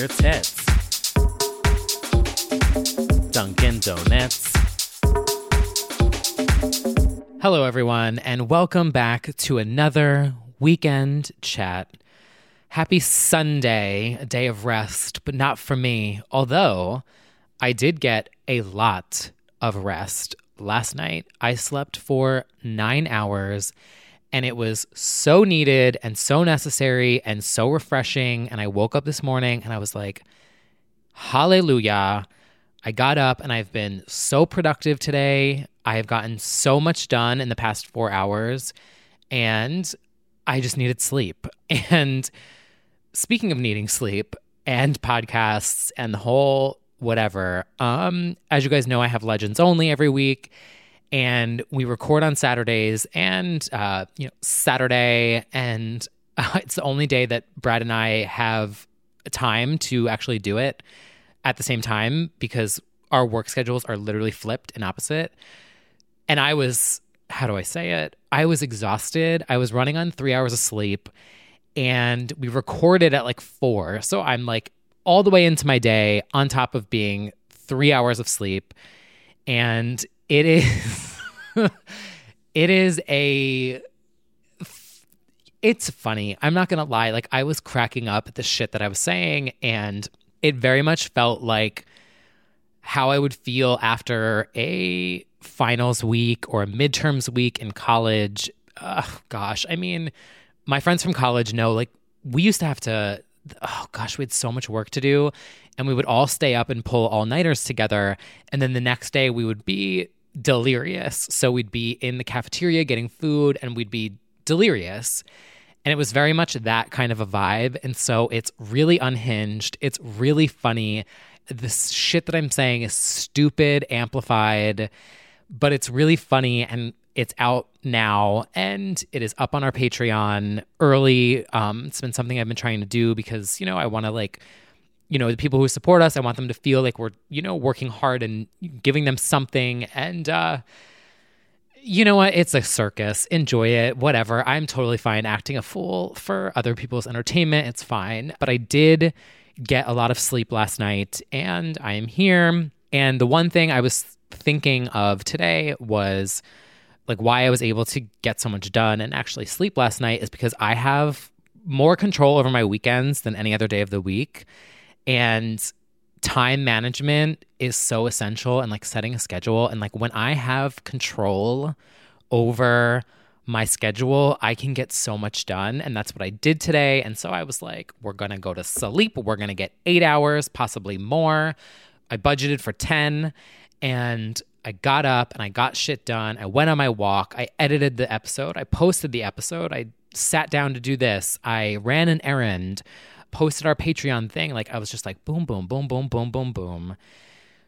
Your tits. Dunkin' Donuts. Hello, everyone, and welcome back to another weekend chat. Happy Sunday, a day of rest, but not for me. Although I did get a lot of rest last night. I slept for nine hours, and it was so needed and so necessary and so refreshing. And I woke up this morning and I was like, Hallelujah. I got up and I've been so productive today. I have gotten so much done in the past four hours, and I just needed sleep. And speaking of needing sleep and podcasts and the whole whatever, um, as you guys know, I have Legends Only every week. And we record on Saturdays and, uh, you know, Saturday. And uh, it's the only day that Brad and I have time to actually do it at the same time because our work schedules are literally flipped and opposite. And I was, how do I say it? I was exhausted. I was running on three hours of sleep and we recorded at like four. So I'm like all the way into my day on top of being three hours of sleep. And it is, it is a, it's funny. I'm not going to lie. Like I was cracking up at the shit that I was saying. And it very much felt like how I would feel after a finals week or a midterms week in college. Oh, gosh, I mean, my friends from college know like we used to have to, oh gosh, we had so much work to do. And we would all stay up and pull all nighters together. And then the next day we would be delirious. So we'd be in the cafeteria getting food and we'd be delirious. And it was very much that kind of a vibe. And so it's really unhinged. It's really funny. This shit that I'm saying is stupid, amplified but it's really funny and it's out now and it is up on our Patreon early. Um, it's been something I've been trying to do because, you know, I want to like, you know, the people who support us, I want them to feel like we're, you know, working hard and giving them something. And, uh, you know what? It's a circus. Enjoy it. Whatever. I'm totally fine acting a fool for other people's entertainment. It's fine. But I did get a lot of sleep last night and I am here. And the one thing I was thinking of today was like why I was able to get so much done and actually sleep last night is because I have more control over my weekends than any other day of the week. And time management is so essential and like setting a schedule. And like when I have control over my schedule, I can get so much done. And that's what I did today. And so I was like, we're going to go to sleep. We're going to get eight hours, possibly more. I budgeted for 10 and I got up and I got shit done. I went on my walk. I edited the episode. I posted the episode. I sat down to do this. I ran an errand, posted our Patreon thing. Like I was just like boom, boom, boom, boom, boom, boom, boom.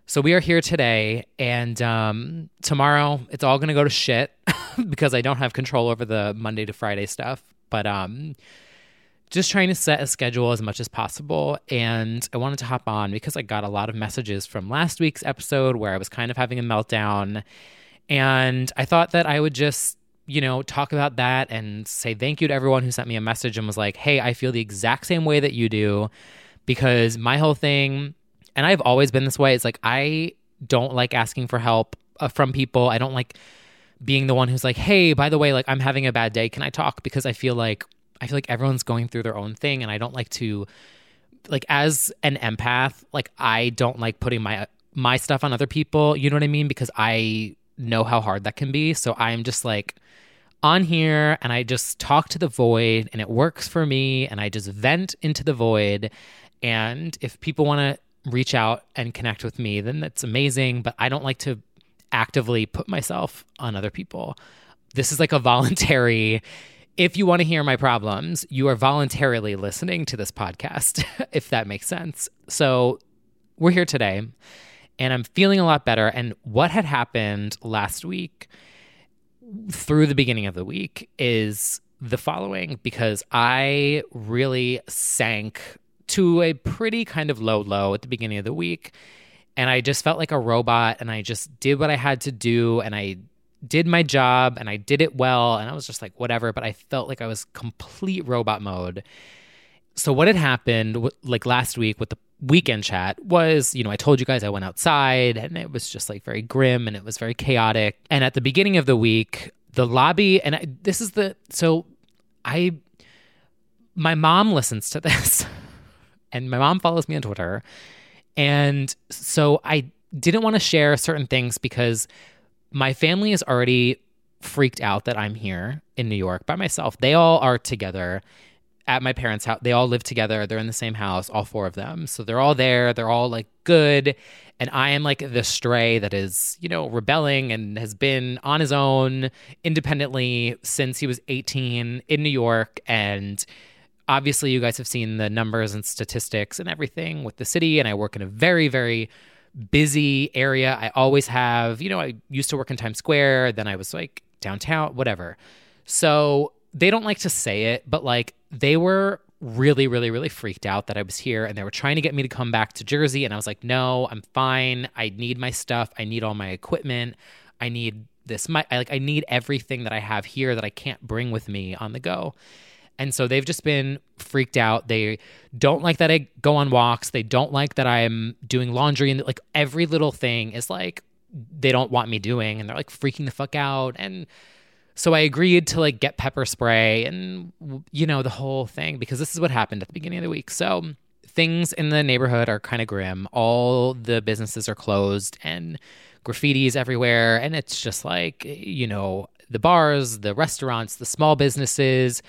So we are here today, and um, tomorrow it's all gonna go to shit because I don't have control over the Monday to Friday stuff. But um, just trying to set a schedule as much as possible. And I wanted to hop on because I got a lot of messages from last week's episode where I was kind of having a meltdown. And I thought that I would just, you know, talk about that and say thank you to everyone who sent me a message and was like, hey, I feel the exact same way that you do. Because my whole thing, and I've always been this way, it's like I don't like asking for help uh, from people. I don't like being the one who's like, hey, by the way, like I'm having a bad day. Can I talk? Because I feel like I feel like everyone's going through their own thing and I don't like to like as an empath, like I don't like putting my my stuff on other people, you know what I mean? Because I know how hard that can be. So I'm just like on here and I just talk to the void and it works for me and I just vent into the void and if people want to reach out and connect with me, then that's amazing. But I don't like to actively put myself on other people. This is like a voluntary. If you want to hear my problems, you are voluntarily listening to this podcast, if that makes sense. So we're here today and I'm feeling a lot better. And what had happened last week through the beginning of the week is the following because I really sank to a pretty kind of low low at the beginning of the week. And I just felt like a robot and I just did what I had to do and I did my job and I did it well. And I was just like, whatever. But I felt like I was complete robot mode. So, what had happened like last week with the weekend chat was, you know, I told you guys I went outside and it was just like very grim and it was very chaotic. And at the beginning of the week, the lobby, and I, this is the, so I, my mom listens to this and my mom follows me on Twitter. And so I didn't want to share certain things because my family is already freaked out that I'm here in New York by myself. They all are together at my parents' house. They all live together. They're in the same house, all four of them. So they're all there. They're all like good. And I am like the stray that is, you know, rebelling and has been on his own independently since he was 18 in New York. And obviously, you guys have seen the numbers and statistics and everything with the city. And I work in a very, very busy area. I always have, you know, I used to work in Times Square. Then I was like downtown, whatever. So they don't like to say it, but like they were really, really, really freaked out that I was here and they were trying to get me to come back to Jersey. And I was like, no, I'm fine. I need my stuff. I need all my equipment. I need this. My, I, like, I need everything that I have here that I can't bring with me on the go. And so they've just been freaked out. They don't like that I go on walks. They don't like that I'm doing laundry and like every little thing is like they don't want me doing and they're like freaking the fuck out and so I agreed to like get pepper spray and you know the whole thing because this is what happened at the beginning of the week. So things in the neighborhood are kind of grim. All the businesses are closed and graffiti's everywhere and it's just like you know the bars, the restaurants, the small businesses,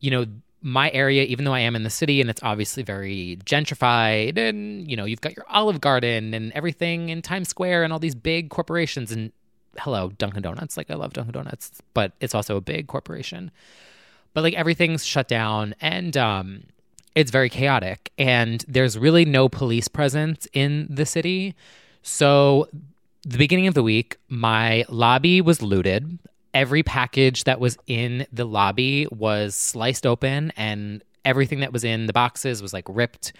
you know my area even though I am in the city and it's obviously very gentrified and you know you've got your Olive Garden and everything in Times Square and all these big corporations and hello, Dunkin' Donuts. Like I love Dunkin' Donuts, but it's also a big corporation. But like everything's shut down and um it's very chaotic and there's really no police presence in the city. So the beginning of the week, my lobby was looted. Every package that was in the lobby was sliced open and everything that was in the boxes was like ripped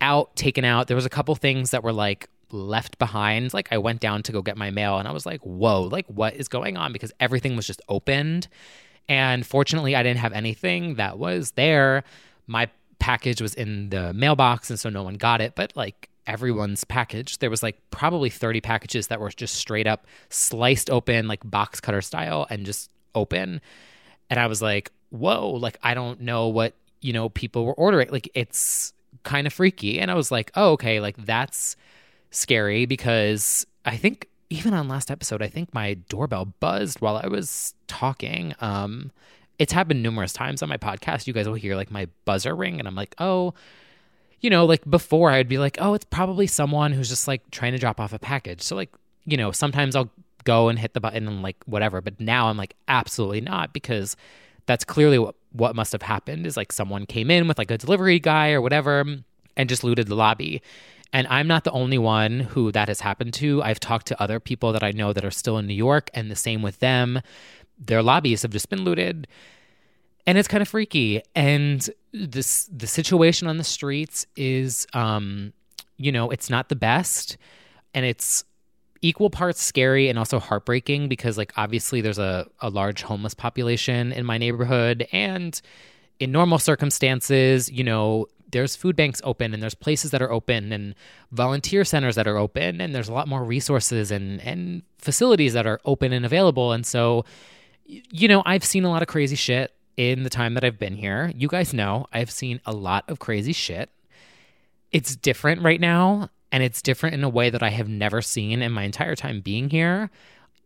out, taken out. There was a couple things that were like left behind. Like I went down to go get my mail and I was like, whoa, like what is going on? Because everything was just opened. And fortunately, I didn't have anything that was there. My package was in the mailbox and so no one got it. But like everyone's package, there was like probably 30 packages that were just straight up sliced open, like box cutter style and just open. And I was like, whoa, like I don't know what, you know, people were ordering. Like it's kind of freaky. And I was like, oh, okay, like that's scary because I think even on last episode, I think my doorbell buzzed while I was talking. Um, it's happened numerous times on my podcast. You guys will hear like my buzzer ring, and I'm like, oh, you know, like before I'd be like, oh, it's probably someone who's just like trying to drop off a package. So, like, you know, sometimes I'll go and hit the button and like whatever. But now I'm like, absolutely not, because that's clearly what, what must have happened is like someone came in with like a delivery guy or whatever and just looted the lobby. And I'm not the only one who that has happened to. I've talked to other people that I know that are still in New York, and the same with them. Their lobbies have just been looted. And it's kind of freaky. And this the situation on the streets is um, you know, it's not the best. And it's equal parts scary and also heartbreaking because like obviously there's a, a large homeless population in my neighborhood and in normal circumstances, you know, there's food banks open and there's places that are open and volunteer centers that are open and there's a lot more resources and and facilities that are open and available and so you know I've seen a lot of crazy shit in the time that I've been here. You guys know I've seen a lot of crazy shit. It's different right now and it's different in a way that I have never seen in my entire time being here.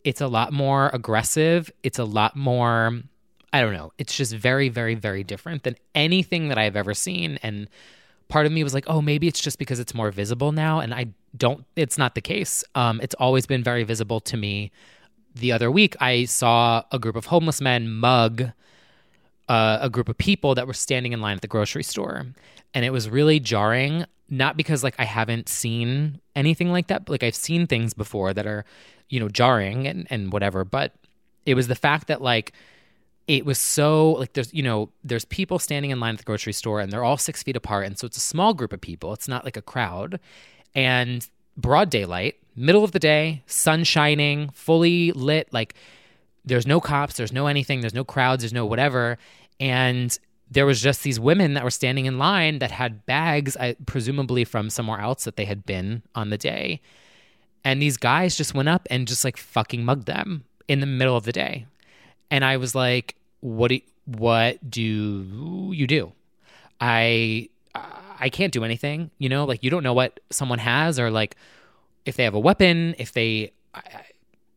It's a lot more aggressive. It's a lot more I don't know. It's just very, very, very different than anything that I've ever seen. And part of me was like, oh, maybe it's just because it's more visible now. And I don't, it's not the case. Um, it's always been very visible to me. The other week, I saw a group of homeless men mug uh, a group of people that were standing in line at the grocery store. And it was really jarring, not because like I haven't seen anything like that, but like I've seen things before that are, you know, jarring and, and whatever. But it was the fact that like, it was so like there's you know there's people standing in line at the grocery store and they're all six feet apart. And so it's a small group of people. It's not like a crowd. And broad daylight middle of the day sun shining fully lit like there's no cops there's no anything there's no crowds there's no whatever. And there was just these women that were standing in line that had bags I, presumably from somewhere else that they had been on the day. And these guys just went up and just like fucking mugged them in the middle of the day. And I was like, "What do what do you do?" I I can't do anything. You know, like you don't know what someone has or like if they have a weapon. If they I,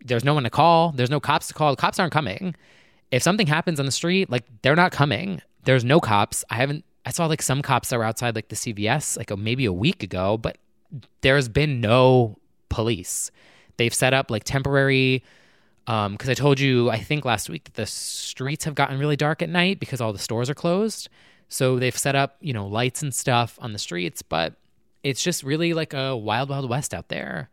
there's no one to call. There's no cops to call. The cops aren't coming. If something happens on the street, like they're not coming. There's no cops. I haven't. I saw like some cops that were outside like the CVS like a, maybe a week ago, but there's been no police. They've set up like temporary because um, I told you, I think last week that the streets have gotten really dark at night because all the stores are closed. So they've set up, you know, lights and stuff on the streets, but it's just really like a wild, wild west out there.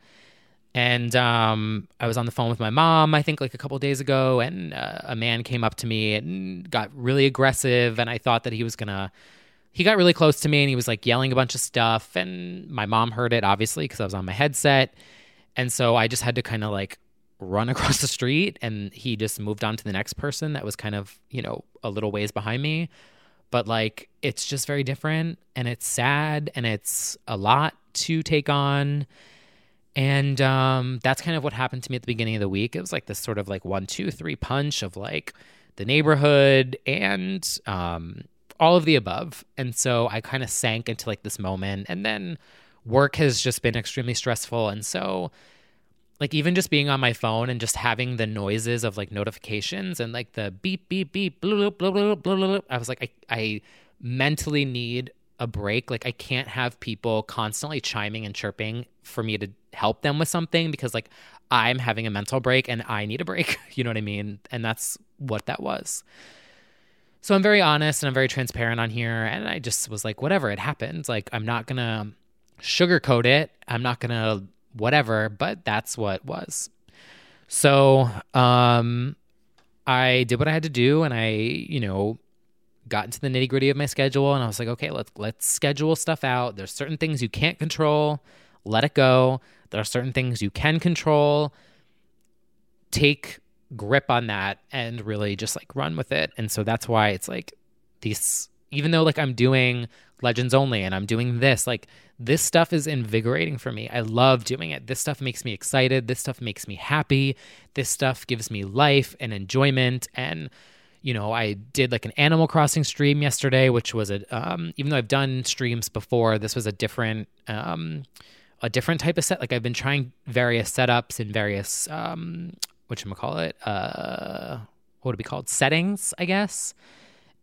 And um, I was on the phone with my mom, I think like a couple days ago, and uh, a man came up to me and got really aggressive. And I thought that he was gonna, he got really close to me and he was like yelling a bunch of stuff. And my mom heard it, obviously, because I was on my headset. And so I just had to kind of like run across the street and he just moved on to the next person that was kind of, you know, a little ways behind me. But like it's just very different and it's sad and it's a lot to take on. And um, that's kind of what happened to me at the beginning of the week. It was like this sort of like one, two, three punch of like the neighborhood and um, all of the above. And so I kind of sank into like this moment. And then work has just been extremely stressful. And so like even just being on my phone and just having the noises of like notifications and like the beep beep beep blah blah blah blah, blah. I was like I I mentally need a break. Like I can't have people constantly chiming and chirping for me to help them with something because like I'm having a mental break and I need a break. you know what I mean? And that's what that was. So I'm very honest and I'm very transparent on here and I just was like whatever, it happened. Like I'm not to sugarcoat it. I'm not to whatever, but that's what was. So, um, I did what I had to do and I, you know, got into the nitty gritty of my schedule and I was like, okay, let's let's schedule stuff out. There's certain things you can't control, let it go. There are certain things you can control. Take grip on that and really just like run with it. And so that's why it's like these even though like I'm doing legends only and I'm doing this, like this stuff is invigorating for me. I love doing it. This stuff makes me excited. This stuff makes me happy. This stuff gives me life and enjoyment. And, you know, I did like an Animal Crossing stream yesterday, which was a, um, even though I've done streams before, this was a different, um, a different type of set. Like I've been trying various setups and various, um, you call it, uh, what would it be called? Settings, I guess,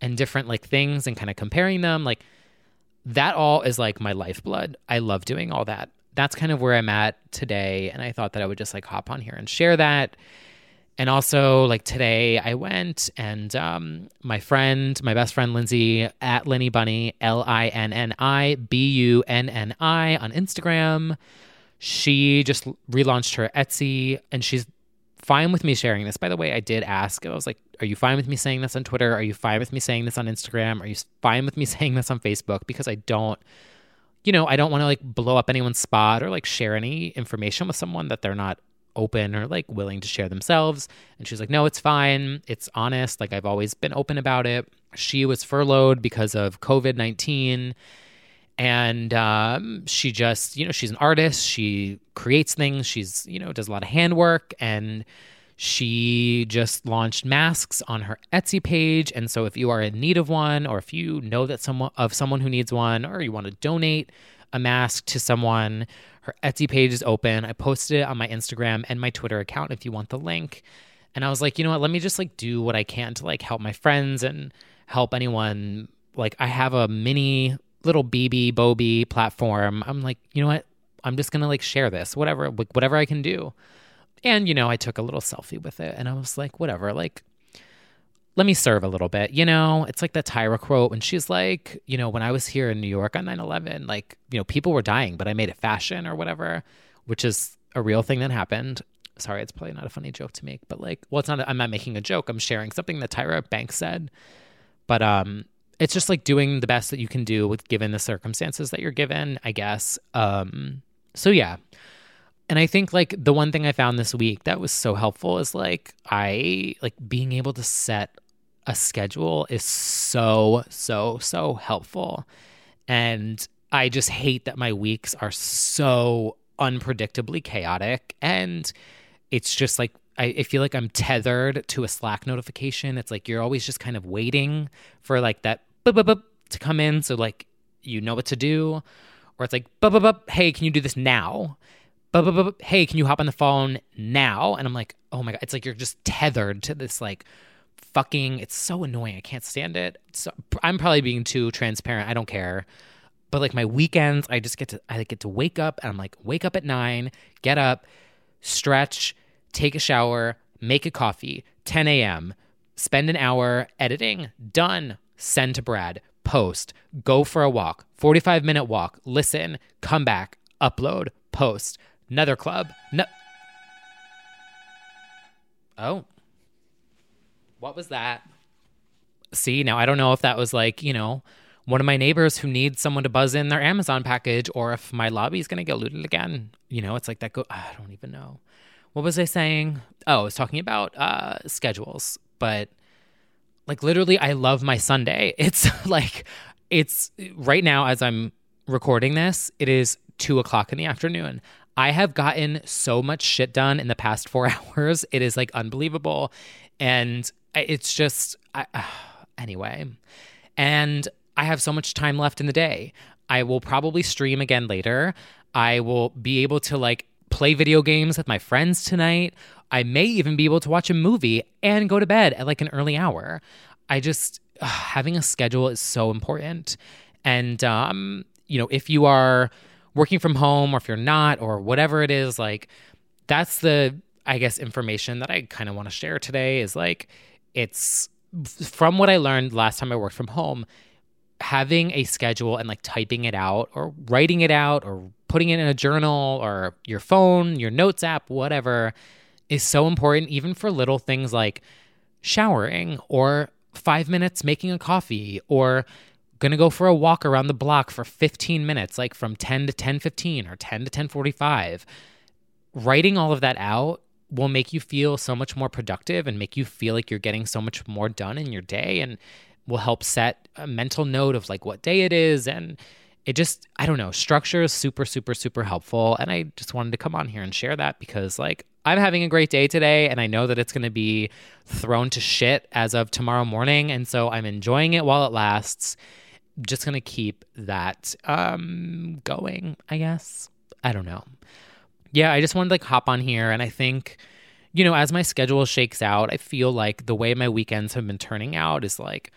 and different like things and kind of comparing them. Like, that all is like my lifeblood. I love doing all that. That's kind of where I'm at today. And I thought that I would just like hop on here and share that. And also, like today, I went and um, my friend, my best friend Lindsay at Linny Bunny, L I N N I B U N N I on Instagram. She just relaunched her Etsy and she's fine with me sharing this. By the way, I did ask. I was like, "Are you fine with me saying this on Twitter? Are you fine with me saying this on Instagram? Are you fine with me saying this on Facebook?" Because I don't, you know, I don't want to like blow up anyone's spot or like share any information with someone that they're not open or like willing to share themselves. And she's like, "No, it's fine. It's honest. Like I've always been open about it." She was furloughed because of COVID nineteen and um, she just you know she's an artist she creates things she's you know does a lot of handwork and she just launched masks on her etsy page and so if you are in need of one or if you know that someone of someone who needs one or you want to donate a mask to someone her etsy page is open i posted it on my instagram and my twitter account if you want the link and i was like you know what let me just like do what i can to like help my friends and help anyone like i have a mini little BB Bobby platform. I'm like, you know what? I'm just gonna like share this, whatever, like whatever I can do. And you know, I took a little selfie with it, and I was like, whatever, like. Let me serve a little bit. You know, it's like that Tyra quote when she's like, you know, when I was here in New York on 9 11, like, you know, people were dying, but I made it fashion or whatever, which is a real thing that happened. Sorry, it's probably not a funny joke to make, but like, well, it's not, i am not making a joke. I'm sharing something that Tyra Banks said. But um, it's just like doing the best that you can do with given the circumstances that you're given, I guess. Um, so yeah. And I think like the one thing I found this week that was so helpful is like I like being able to set a schedule is so so so helpful. And I just hate that my weeks are so unpredictably chaotic and it's just like I, I feel like I'm tethered to a Slack notification. It's like you're always just kind of waiting for like that bup, bup, bup, to come in. So like you know what to do. Or it's like, bup, bup, bup, hey, can you do this now? Hey, can you hop on the phone now? And I'm like, oh my God. It's like you're just tethered to this like fucking, it's so annoying. I can't stand it. So I'm probably being too transparent. I don't care. But like my weekends, I just get to I get to wake up and I'm like, wake up at nine, get up, stretch, take a shower, make a coffee, 10 a.m., spend an hour editing, done, send to Brad, post, go for a walk, 45 minute walk, listen, come back, upload, post, another club. No- oh. What was that? See, now I don't know if that was like, you know, one of my neighbors who needs someone to buzz in their Amazon package or if my lobby is going to get looted again. You know, it's like that go I don't even know what was I saying? Oh, I was talking about uh, schedules, but like literally, I love my Sunday. It's like, it's right now as I'm recording this, it is two o'clock in the afternoon. I have gotten so much shit done in the past four hours. It is like unbelievable. And it's just, I, uh, anyway. And I have so much time left in the day. I will probably stream again later. I will be able to like play video games with my friends tonight. I may even be able to watch a movie and go to bed at like an early hour. I just, having a schedule is so important. And, um, you know, if you are working from home or if you're not or whatever it is, like, that's the, I guess, information that I kind of want to share today is like, it's from what I learned last time I worked from home, having a schedule and like typing it out or writing it out or putting it in a journal or your phone, your notes app, whatever, is so important, even for little things like showering or five minutes making a coffee or gonna go for a walk around the block for 15 minutes, like from 10 to 10:15 or 10 to 10:45. Writing all of that out will make you feel so much more productive and make you feel like you're getting so much more done in your day and will help set a mental note of like what day it is. And it just i don't know structure is super super super helpful. And i just wanted to come on here and share that because like i'm having a great day today and i know that it's going to be thrown to shit as of tomorrow morning. And so i'm enjoying it while it lasts just going to keep that um going i guess i don't know yeah i just wanted to like hop on here and i think you know as my schedule shakes out i feel like the way my weekends have been turning out is like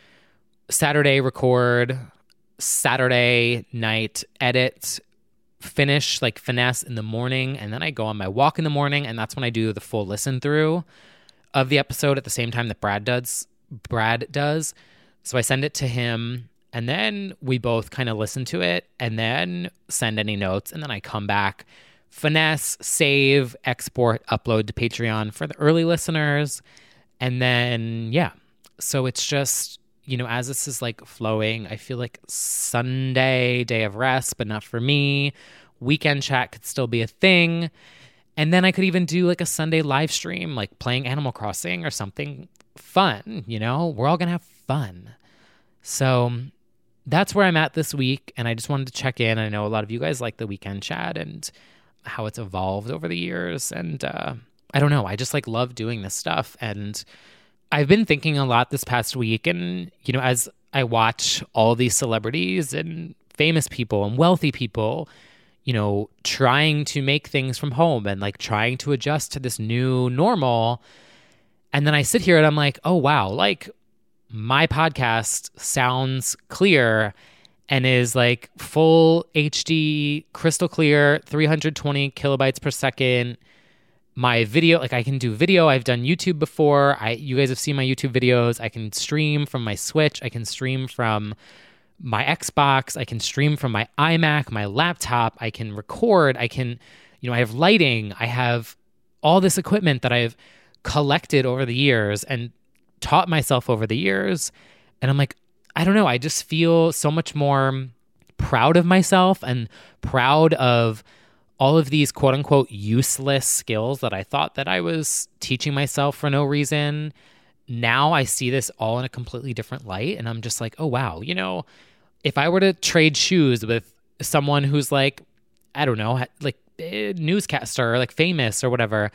Saturday record, Saturday night edit, finish like finesse in the morning, and then I go on my walk in the morning, and that's when I do the full listen through of the episode at the same time that Brad does. Brad does. So I send it to him, and then we both kind of listen to it, and then send any notes, and then I come back, finesse, save, export, upload to Patreon for the early listeners, and then yeah. So it's just you know, as this is like flowing, I feel like Sunday, day of rest, but not for me. Weekend chat could still be a thing. And then I could even do like a Sunday live stream, like playing Animal Crossing or something fun, you know? We're all gonna have fun. So that's where I'm at this week. And I just wanted to check in. I know a lot of you guys like the weekend chat and how it's evolved over the years. And uh, I don't know, I just like love doing this stuff. And I've been thinking a lot this past week, and you know, as I watch all these celebrities and famous people and wealthy people, you know, trying to make things from home and like trying to adjust to this new normal. And then I sit here and I'm like, oh, wow, like my podcast sounds clear and is like full HD, crystal clear, 320 kilobytes per second. My video, like I can do video. I've done YouTube before. I you guys have seen my YouTube videos. I can stream from my Switch. I can stream from my Xbox. I can stream from my iMac, my laptop. I can record. I can, you know, I have lighting. I have all this equipment that I've collected over the years and taught myself over the years. And I'm like, I don't know, I just feel so much more proud of myself and proud of all of these quote unquote useless skills that I thought that I was teaching myself for no reason. Now I see this all in a completely different light and I'm just like, "Oh wow, you know, if I were to trade shoes with someone who's like I don't know, like eh, newscaster or like famous or whatever,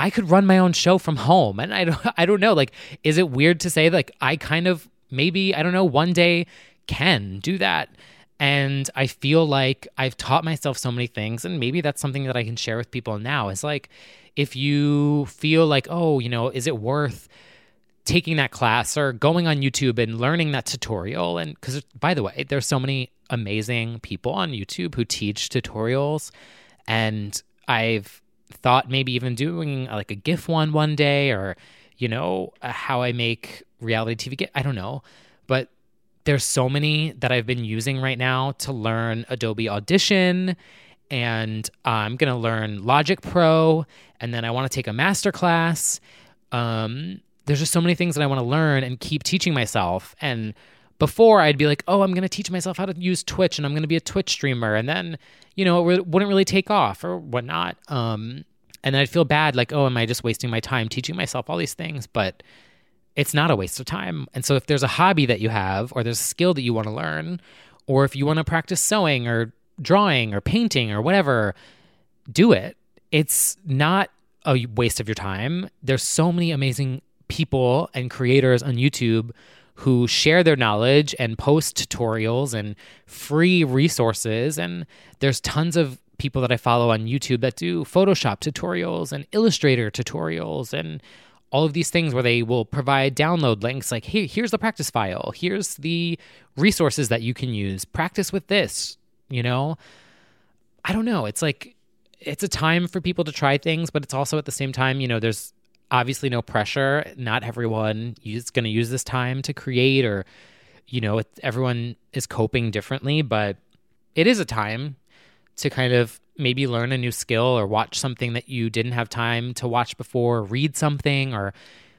I could run my own show from home. And I don't I don't know, like is it weird to say like I kind of maybe, I don't know, one day can do that. And I feel like I've taught myself so many things. And maybe that's something that I can share with people now. Is like, if you feel like, oh, you know, is it worth taking that class or going on YouTube and learning that tutorial? And because, by the way, there's so many amazing people on YouTube who teach tutorials. And I've thought maybe even doing like a GIF one one day or, you know, how I make reality TV. I don't know, but there's so many that I've been using right now to learn Adobe Audition, and I'm gonna learn Logic Pro, and then I want to take a master class. Um, there's just so many things that I want to learn and keep teaching myself. And before I'd be like, oh, I'm going to teach myself how to use Twitch and I'm going to be a Twitch streamer. And then, you know, it wouldn't really take off or whatnot. Um, and then I'd feel bad, like, oh, am I just wasting my time teaching myself all these things? But it's not a waste of time. And so if there's a hobby that you have, or there's a skill that you want to learn, or if you want to practice sewing or drawing or painting or whatever, do it. It's not a waste of your time. There's so many amazing people and creators on YouTube who share their knowledge and post tutorials and free resources. And there's tons of people that I follow on YouTube that do Photoshop tutorials and Illustrator tutorials and all of these things where they will provide download links like hey here's the practice file. Here's the resources that you can use. Practice with this you know? I don't know. It's like it's a time for people to try things but it's also at the same time you know there's obviously no pressure not everyone is going to use this time to create or you know everyone is coping differently but it is a time to kind of maybe learn a new skill or watch something that you didn't have time to watch before, read something or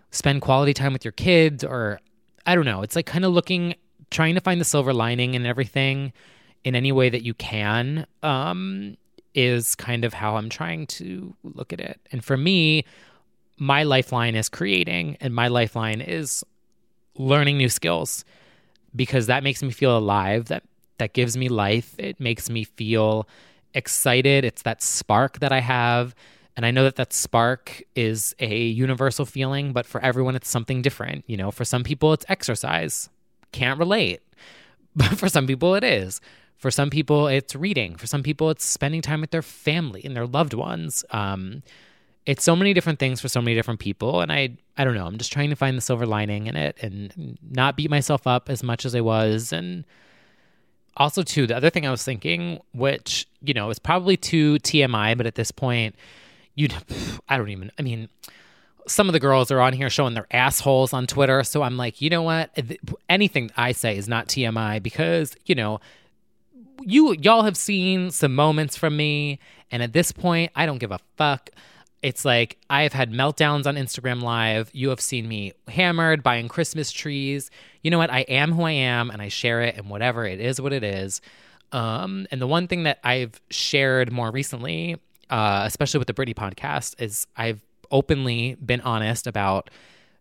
spend quality time with your kids or I don't know. It's like kind of looking trying to find the silver lining in everything in any way that you can um, is kind of how I'm trying to look at it. And for me, my lifeline is creating and my lifeline is learning new skills because that makes me feel alive that that gives me life it makes me feel excited. It's that spark that I have. And I know that that spark is a universal feeling, but for everyone, it's something different. You know, for some people, it's exercise. Can't relate. But for some people, it is. For some people, it's reading. For some people, it's spending time with their family and their loved ones. Um, it's so many different things for so many different people. And I, I don't know. I'm just trying to find the silver lining in it and not beat myself up as much as I was and also too the other thing i was thinking which you know is probably too tmi but at this point you i don't even i mean some of the girls are on here showing their assholes on twitter so i'm like you know what anything i say is not tmi because you know you y'all have seen some moments from me and at this point i don't give a fuck it's like I've had meltdowns on Instagram Live. You have seen me hammered buying Christmas trees. You know what? I am who I am and I share it and whatever. It is what it is. Um, and the one thing that I've shared more recently, uh, especially with the Britney podcast, is I've openly been honest about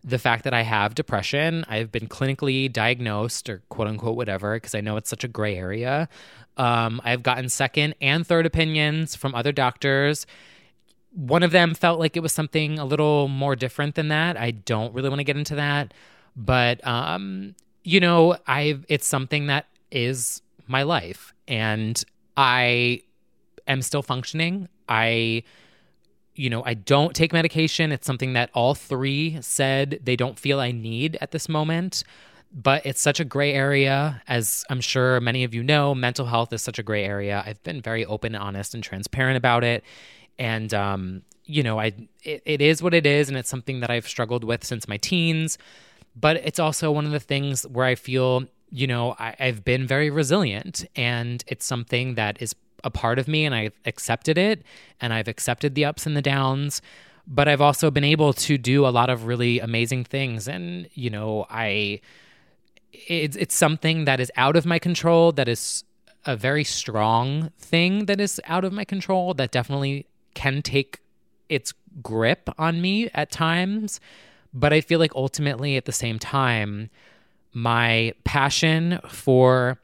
the fact that I have depression. I've been clinically diagnosed or quote unquote whatever, because I know it's such a gray area. Um, I've gotten second and third opinions from other doctors one of them felt like it was something a little more different than that. I don't really want to get into that, but um, you know, I it's something that is my life, and I am still functioning. I, you know, I don't take medication. It's something that all three said they don't feel I need at this moment. but it's such a gray area. As I'm sure many of you know, mental health is such a gray area. I've been very open, honest, and transparent about it. And, um, you know, I it, it is what it is, and it's something that I've struggled with since my teens. But it's also one of the things where I feel, you know, I, I've been very resilient, and it's something that is a part of me, and I've accepted it, and I've accepted the ups and the downs but I've also been able to do a lot of really amazing things. And, you know, I it's it's something that is out of my control that is a very strong thing that is out of my control that definitely can take its grip on me at times but i feel like ultimately at the same time my passion for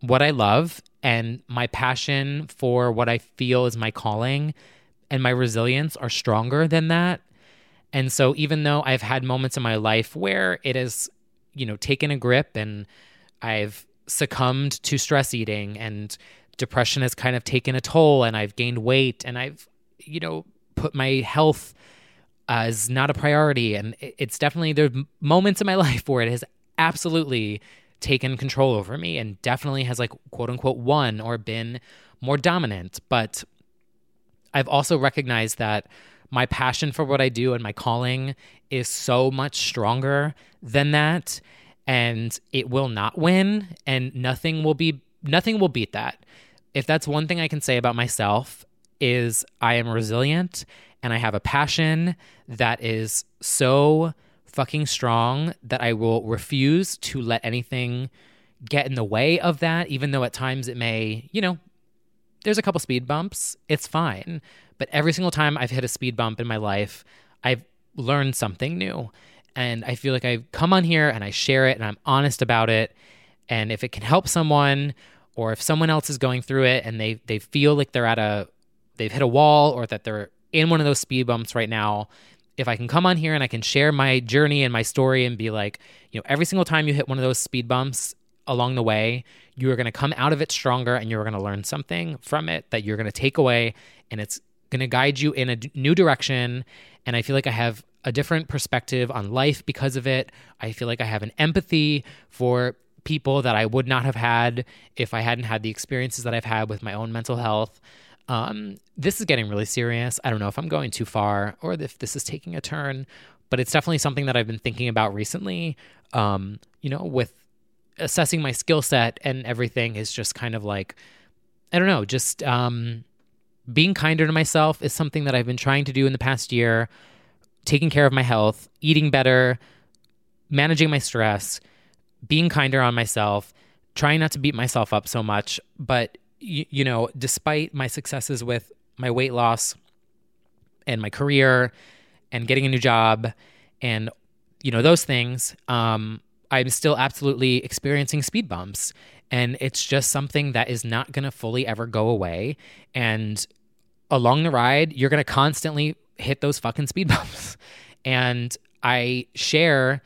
what i love and my passion for what i feel is my calling and my resilience are stronger than that. And so even though i've had moments in my life where it has, you know, taken a grip and I've succumbed to stress eating and depression has kind of taken a toll and I've gained weight and I've, you know, put my health as not a priority. And it's definitely, there's moments in my life where it has absolutely taken control over me and definitely has like quote unquote won or been more dominant. But I've also recognized that my passion for what I do and my calling is so much stronger than that and it will not win and nothing will be nothing will beat that. If that's one thing I can say about myself is I am resilient and I have a passion that is so fucking strong that I will refuse to let anything get in the way of that even though at times it may, you know, there's a couple speed bumps. It's fine. But every single time I've hit a speed bump in my life, I've learned something new. And I feel like I've come on here and I share it and I'm honest about it. And if it can help someone or if someone else is going through it and they they feel like they're at a they've hit a wall or that they're in one of those speed bumps right now, if I can come on here and I can share my journey and my story and be like, you know, every single time you hit one of those speed bumps along the way, you are going to come out of it stronger and you're going to learn something from it that you're going to take away and it's going to guide you in a new direction. And I feel like I have a different perspective on life because of it. I feel like I have an empathy for people that I would not have had if I hadn't had the experiences that I've had with my own mental health. Um, this is getting really serious. I don't know if I'm going too far or if this is taking a turn, but it's definitely something that I've been thinking about recently. Um, you know, with assessing my skill set and everything is just kind of like, I don't know, just um, being kinder to myself is something that I've been trying to do in the past year, taking care of my health, eating better, managing my stress, being kinder on myself, trying not to beat myself up so much. But, you, you know, despite my successes with my weight loss and my career and getting a new job and, you know, those things, um, I'm still absolutely experiencing speed bumps. And it's just something that is not going to fully ever go away. And along the ride, you're going to constantly hit those fucking speed bumps. And I share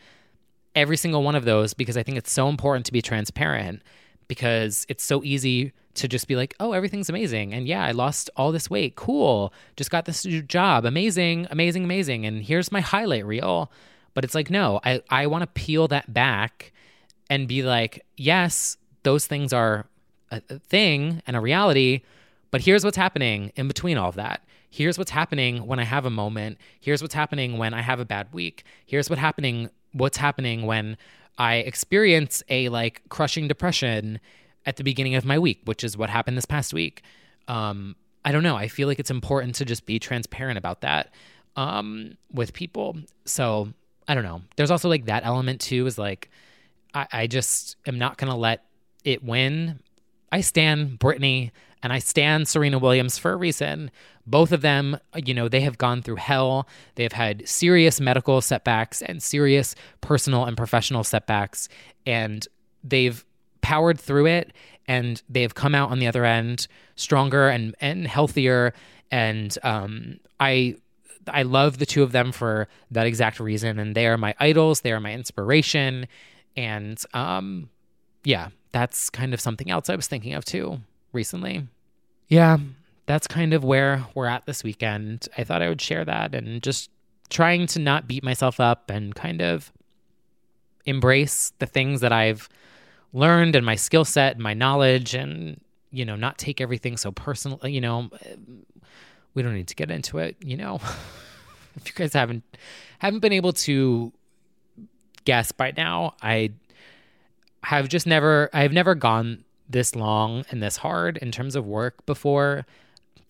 every single one of those because I think it's so important to be transparent because it's so easy to just be like, oh, everything's amazing. And yeah, I lost all this weight. Cool. Just got this new job. Amazing, amazing, amazing. And here's my highlight reel. But it's like, no, I, I want to peel that back and be like, yes, those things are a, thing and a reality, but here's what's happening in between all of that. Here's what's happening when I have a moment. Here's what's happening when I have a bad week. Here's what happening what's happening when I experience a like crushing depression at the beginning of my week, which is what happened this past week. Um, I don't know. I feel like it's important to just be transparent about that um, with people. So I don't know. There's also like that element too. Is like I, I just am not gonna let it win. I stand Britney and I stand Serena Williams for a reason. Both of them, you know, they have gone through hell. They have had serious medical setbacks and serious personal and professional setbacks. And they've powered through it and they have come out on the other end stronger and, and healthier. And um, I I love the two of them for that exact reason. And they are my idols, they are my inspiration. And um, yeah, that's kind of something else I was thinking of too recently yeah, that's kind of where we're at this weekend. I thought I would share that and just trying to not beat myself up and kind of embrace the things that I've learned and my skill set and my knowledge and you know not take everything so personal you know we don't need to get into it you know if you guys haven't haven't been able to guess by now i have just never i've never gone this long and this hard in terms of work before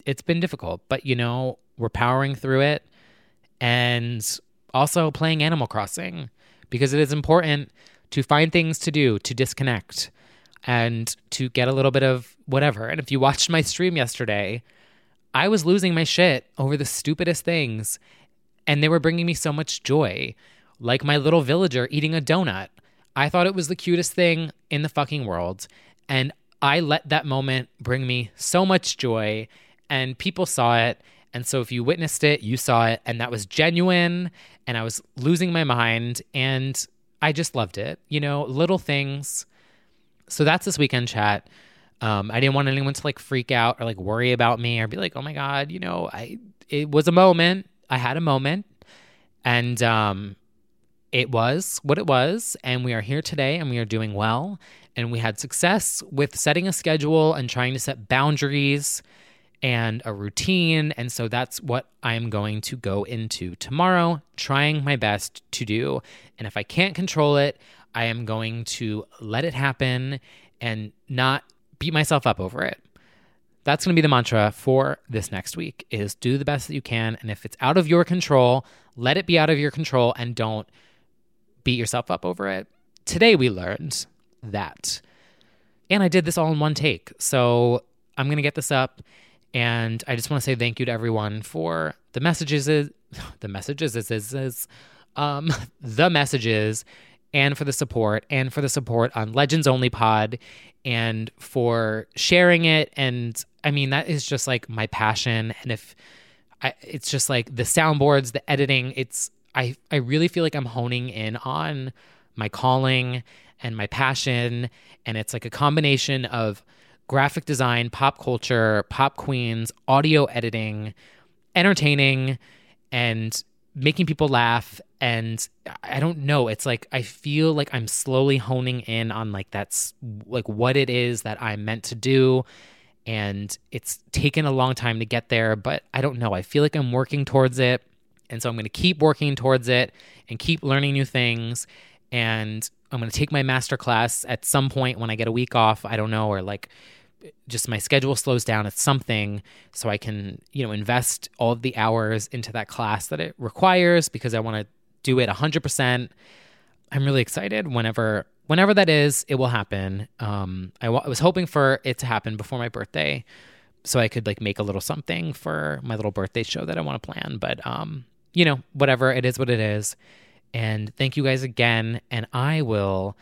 it's been difficult but you know we're powering through it and also playing animal crossing because it is important to find things to do, to disconnect, and to get a little bit of whatever. And if you watched my stream yesterday, I was losing my shit over the stupidest things, and they were bringing me so much joy. Like my little villager eating a donut. I thought it was the cutest thing in the fucking world. And I let that moment bring me so much joy, and people saw it. And so if you witnessed it, you saw it, and that was genuine. And I was losing my mind. And I just loved it. You know, little things. So that's this weekend chat. Um, I didn't want anyone to like freak out or like worry about me or be like, oh my God, you know, I it was a moment. I had a moment. And um it was what it was. And we are here today and we are doing well. And we had success with setting a schedule and trying to set boundaries and a routine. And so that's what I'm going to go into tomorrow, trying my best to do. And if I can't control it, I am going to let it happen and not beat myself up over it. That's going to be the mantra for this next week is do the best that you can and if it's out of your control, let it be out of your control and don't beat yourself up over it. Today we learned that. And I did this all in one take. So I'm going to get this up and I just want to say thank you to everyone for the messages, the messages is, is, is um, the messages, and for the support, and for the support on Legends Only Pod, and for sharing it. And I mean, that is just like my passion. And if I, it's just like the soundboards, the editing, it's I I really feel like I'm honing in on my calling and my passion, and it's like a combination of graphic design, pop culture, pop queens, audio editing, entertaining, and making people laugh. And I don't know, it's like I feel like I'm slowly honing in on like that's like what it is that I'm meant to do. And it's taken a long time to get there, but I don't know. I feel like I'm working towards it. And so I'm going to keep working towards it and keep learning new things. And I'm going to take my master class at some point when I get a week off. I don't know, or like just my schedule slows down at something so I can, you know, invest all of the hours into that class that it requires because I want to do it 100%. I'm really excited whenever whenever that is, it will happen. Um, I, w- I was hoping for it to happen before my birthday so I could like make a little something for my little birthday show that I want to plan, but um, you know, whatever, it is what it is. And thank you guys again and I will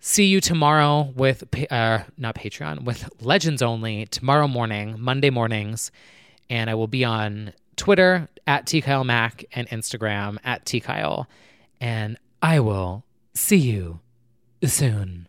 see you tomorrow with uh, not Patreon with Legends only tomorrow morning, Monday mornings, and I will be on Twitter at tKyleMac and Instagram at tkyle, and I will see you soon.